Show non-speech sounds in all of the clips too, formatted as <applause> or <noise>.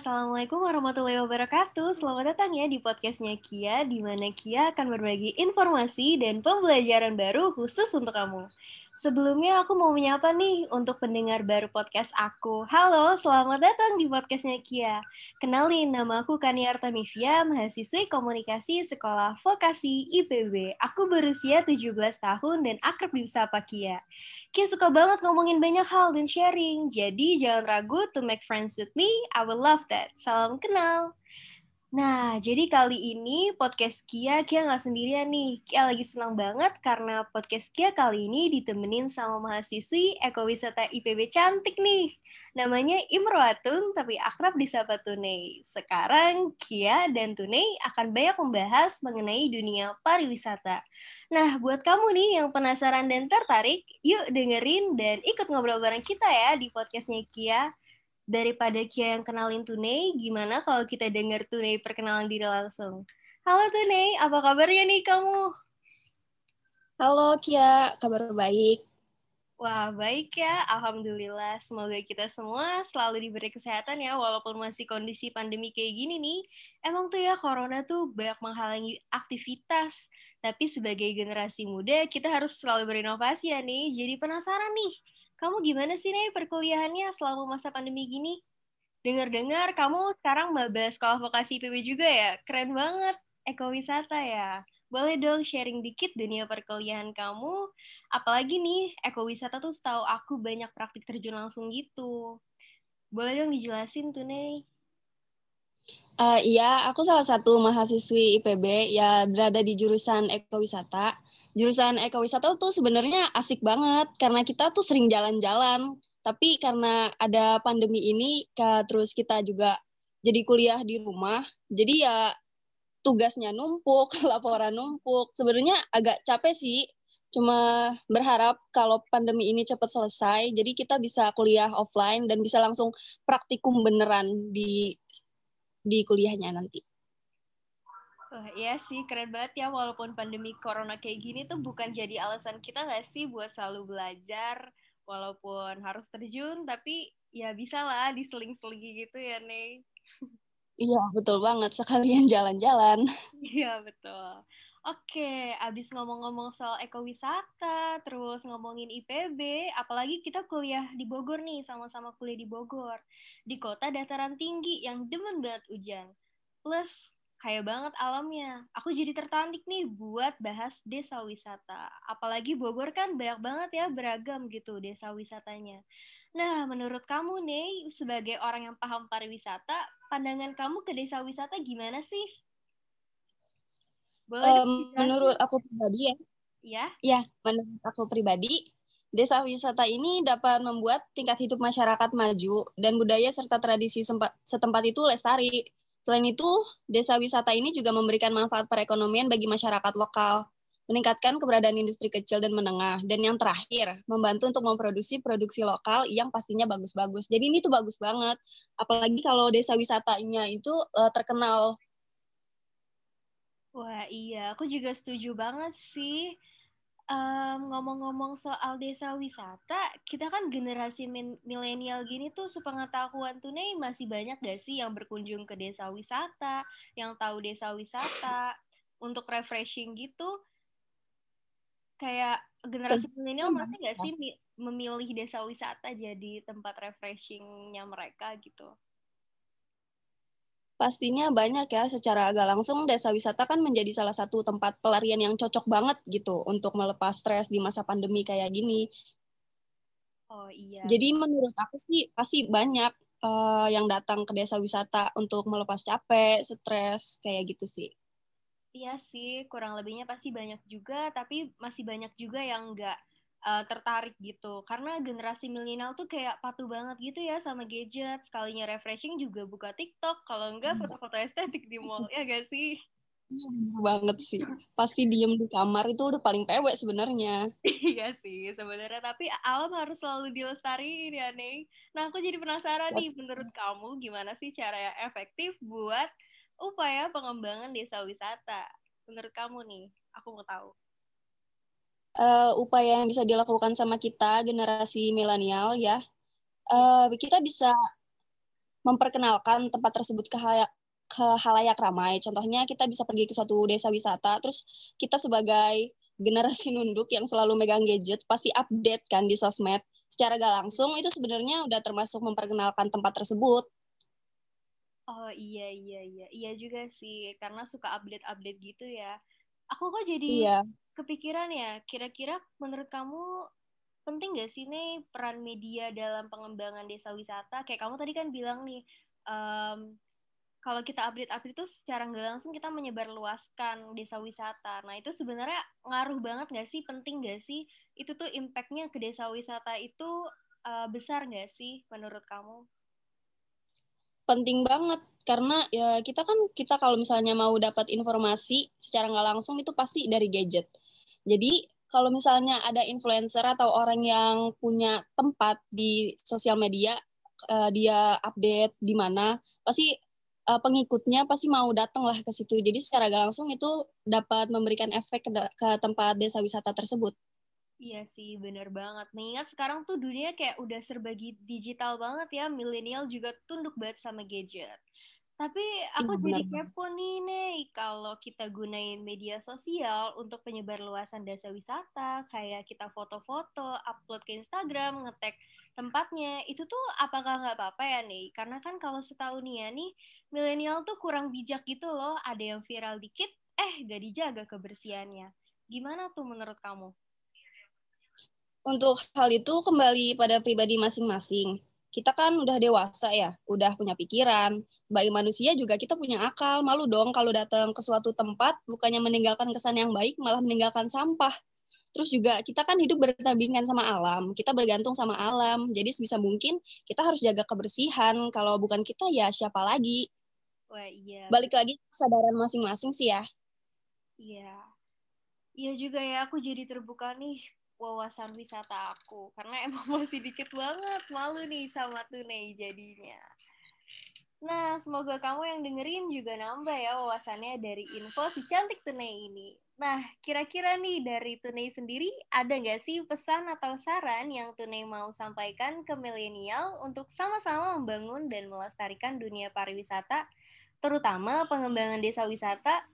Assalamualaikum warahmatullahi wabarakatuh. Selamat datang ya di podcastnya Kia, di mana Kia akan berbagi informasi dan pembelajaran baru khusus untuk kamu. Sebelumnya aku mau menyapa nih untuk pendengar baru podcast aku. Halo, selamat datang di podcastnya Kia. Kenalin, nama aku Kania Artamivia, mahasiswi komunikasi Sekolah Vokasi IPB. Aku berusia 17 tahun dan akrab disapa Kia. Kia suka banget ngomongin banyak hal dan sharing, jadi jangan ragu to make friends with me, I will love that. Salam kenal. Nah, jadi kali ini podcast Kia, Kia nggak sendirian nih. Kia lagi senang banget karena podcast Kia kali ini ditemenin sama mahasiswi ekowisata IPB cantik nih. Namanya Imroatun, tapi akrab disapa Tunei. Sekarang Kia dan Tunei akan banyak membahas mengenai dunia pariwisata. Nah, buat kamu nih yang penasaran dan tertarik, yuk dengerin dan ikut ngobrol bareng kita ya di podcastnya Kia daripada Kia yang kenalin Tunei, gimana kalau kita dengar Tunei perkenalan diri langsung? Halo Tunei, apa kabarnya nih kamu? Halo Kia, kabar baik. Wah, baik ya. Alhamdulillah. Semoga kita semua selalu diberi kesehatan ya, walaupun masih kondisi pandemi kayak gini nih. Emang tuh ya, corona tuh banyak menghalangi aktivitas. Tapi sebagai generasi muda, kita harus selalu berinovasi ya nih. Jadi penasaran nih, kamu gimana sih nih perkuliahannya selama masa pandemi gini? Dengar-dengar kamu sekarang maba sekolah vokasi IPB juga ya? Keren banget, ekowisata ya. Boleh dong sharing dikit dunia perkuliahan kamu? Apalagi nih, ekowisata tuh setahu aku banyak praktik terjun langsung gitu. Boleh dong dijelasin tuh, Nih? Uh, iya, aku salah satu mahasiswi IPB ya berada di jurusan ekowisata jurusan ekowisata tuh sebenarnya asik banget karena kita tuh sering jalan-jalan. Tapi karena ada pandemi ini, terus kita juga jadi kuliah di rumah, jadi ya tugasnya numpuk, <laughs> laporan numpuk. Sebenarnya agak capek sih, cuma berharap kalau pandemi ini cepat selesai, jadi kita bisa kuliah offline dan bisa langsung praktikum beneran di di kuliahnya nanti. Iya sih, keren banget ya. Walaupun pandemi corona kayak gini tuh bukan jadi alasan kita nggak sih buat selalu belajar, walaupun harus terjun, tapi ya bisa lah diseling-selingi gitu ya, Nih. Iya, betul banget. Sekalian jalan-jalan. Iya, betul. Oke, abis ngomong-ngomong soal ekowisata, terus ngomongin IPB, apalagi kita kuliah di Bogor nih, sama-sama kuliah di Bogor. Di kota dataran tinggi yang demen banget hujan. Plus kaya banget alamnya. Aku jadi tertarik nih buat bahas desa wisata. Apalagi Bogor kan banyak banget ya beragam gitu desa wisatanya. Nah, menurut kamu nih sebagai orang yang paham pariwisata, pandangan kamu ke desa wisata gimana sih? Boleh um, menurut aku pribadi ya. Ya. Ya, menurut aku pribadi, desa wisata ini dapat membuat tingkat hidup masyarakat maju dan budaya serta tradisi setempat itu lestari Selain itu, desa wisata ini juga memberikan manfaat perekonomian bagi masyarakat lokal, meningkatkan keberadaan industri kecil dan menengah, dan yang terakhir, membantu untuk memproduksi produksi lokal yang pastinya bagus-bagus. Jadi ini tuh bagus banget, apalagi kalau desa wisatanya itu uh, terkenal. Wah iya, aku juga setuju banget sih um, ngomong-ngomong soal desa wisata, kita kan generasi milenial gini tuh sepengetahuan tunai masih banyak gak sih yang berkunjung ke desa wisata, yang tahu desa wisata untuk refreshing gitu? Kayak generasi milenial masih gak sih memilih desa wisata jadi tempat refreshingnya mereka gitu? Pastinya banyak ya secara agak langsung desa wisata kan menjadi salah satu tempat pelarian yang cocok banget gitu untuk melepas stres di masa pandemi kayak gini. Oh iya. Jadi menurut aku sih pasti banyak uh, yang datang ke desa wisata untuk melepas capek, stres kayak gitu sih. Iya sih, kurang lebihnya pasti banyak juga, tapi masih banyak juga yang enggak uh, tertarik gitu karena generasi milenial tuh kayak patuh banget gitu ya sama gadget sekalinya refreshing juga buka TikTok kalau enggak hmm. foto-foto estetik di mall ya gak sih Iya banget sih. Pasti diem di kamar itu udah paling pewek sebenarnya. <laughs> iya sih sebenarnya. Tapi alam harus selalu dilestariin ya, Neng. Nah, aku jadi penasaran nih, menurut kamu gimana sih cara yang efektif buat upaya pengembangan desa wisata? Menurut kamu nih, aku mau tahu uh, upaya yang bisa dilakukan sama kita generasi milenial ya uh, kita bisa memperkenalkan tempat tersebut ke halayak, ke halayak ramai. Contohnya kita bisa pergi ke suatu desa wisata, terus kita sebagai generasi nunduk yang selalu megang gadget pasti update kan di sosmed. Secara gak langsung itu sebenarnya udah termasuk memperkenalkan tempat tersebut. Oh iya iya iya iya juga sih karena suka update-update gitu ya. Aku kok jadi iya. Kepikiran ya kira-kira menurut kamu penting gak sih nih peran media dalam pengembangan desa wisata? Kayak kamu tadi kan bilang nih, um, kalau kita update-update itu secara nggak langsung kita menyebarluaskan desa wisata. Nah itu sebenarnya ngaruh banget gak sih? Penting gak sih? Itu tuh impactnya ke desa wisata itu uh, besar gak sih menurut kamu? Penting banget karena ya kita kan kita kalau misalnya mau dapat informasi secara nggak langsung itu pasti dari gadget. Jadi kalau misalnya ada influencer atau orang yang punya tempat di sosial media, uh, dia update di mana, pasti uh, pengikutnya pasti mau datang lah ke situ. Jadi secara gak langsung itu dapat memberikan efek ke, ke tempat desa wisata tersebut. Iya sih, bener banget. Mengingat sekarang tuh dunia kayak udah serba digital banget ya, milenial juga tunduk banget sama gadget. Tapi aku iya, jadi kepo nih, nih kalau kita gunain media sosial untuk penyebar luasan desa wisata, kayak kita foto-foto, upload ke Instagram, ngetek tempatnya, itu tuh apakah nggak apa-apa ya nih? Karena kan kalau setahu nih ya nih, milenial tuh kurang bijak gitu loh, ada yang viral dikit, eh gak dijaga kebersihannya. Gimana tuh menurut kamu? Untuk hal itu kembali pada pribadi masing-masing kita kan udah dewasa ya, udah punya pikiran. Sebagai manusia juga kita punya akal. Malu dong kalau datang ke suatu tempat bukannya meninggalkan kesan yang baik, malah meninggalkan sampah. Terus juga kita kan hidup bertandingan sama alam, kita bergantung sama alam. Jadi sebisa mungkin kita harus jaga kebersihan. Kalau bukan kita ya siapa lagi? Wah iya. Balik lagi kesadaran masing-masing sih ya. Iya. Iya juga ya, aku jadi terbuka nih wawasan wisata aku karena <laughs> emang masih dikit banget malu nih sama Tunei jadinya. Nah, semoga kamu yang dengerin juga nambah ya wawasannya dari info si cantik Tunei ini. Nah, kira-kira nih dari Tunei sendiri ada nggak sih pesan atau saran yang Tunei mau sampaikan ke milenial untuk sama-sama membangun dan melestarikan dunia pariwisata, terutama pengembangan desa wisata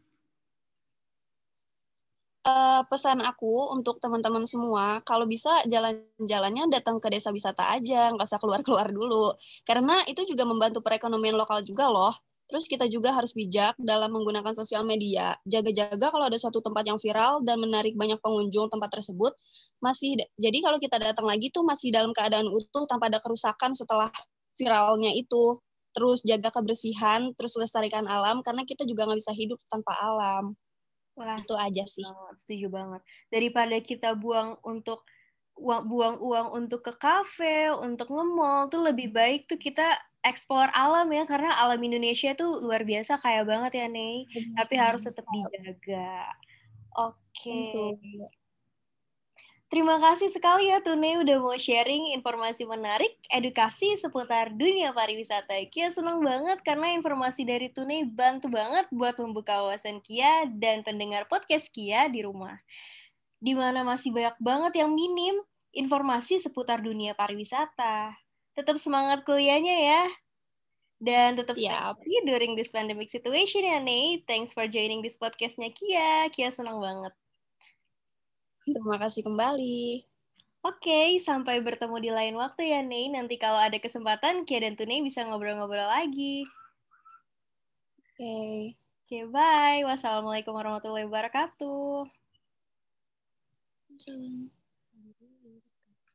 uh, pesan aku untuk teman-teman semua, kalau bisa jalan-jalannya datang ke desa wisata aja, nggak usah keluar-keluar dulu. Karena itu juga membantu perekonomian lokal juga loh. Terus kita juga harus bijak dalam menggunakan sosial media. Jaga-jaga kalau ada suatu tempat yang viral dan menarik banyak pengunjung tempat tersebut, masih jadi kalau kita datang lagi tuh masih dalam keadaan utuh tanpa ada kerusakan setelah viralnya itu. Terus jaga kebersihan, terus lestarikan alam karena kita juga nggak bisa hidup tanpa alam. Wah, itu aja sih. Banget, setuju banget. Daripada kita buang untuk uang buang uang untuk ke kafe, untuk nge-mall tuh lebih baik tuh kita eksplor alam ya karena alam Indonesia tuh luar biasa kaya banget ya, Nei. Tapi harus tetap dijaga. Oke. Okay. Terima kasih sekali ya Tune udah mau sharing informasi menarik, edukasi seputar dunia pariwisata. Kia senang banget karena informasi dari Tune bantu banget buat membuka wawasan Kia dan pendengar podcast Kia di rumah. Di mana masih banyak banget yang minim informasi seputar dunia pariwisata. Tetap semangat kuliahnya ya. Dan tetap yeah. stay during this pandemic situation ya, Nih. Thanks for joining this podcastnya Kia. Kia senang banget. Terima kasih kembali. Oke, okay, sampai bertemu di lain waktu ya, Nei. Nanti kalau ada kesempatan, Kia dan Tunei bisa ngobrol-ngobrol lagi. Oke. Okay. Oke, okay, bye. Wassalamualaikum warahmatullahi wabarakatuh.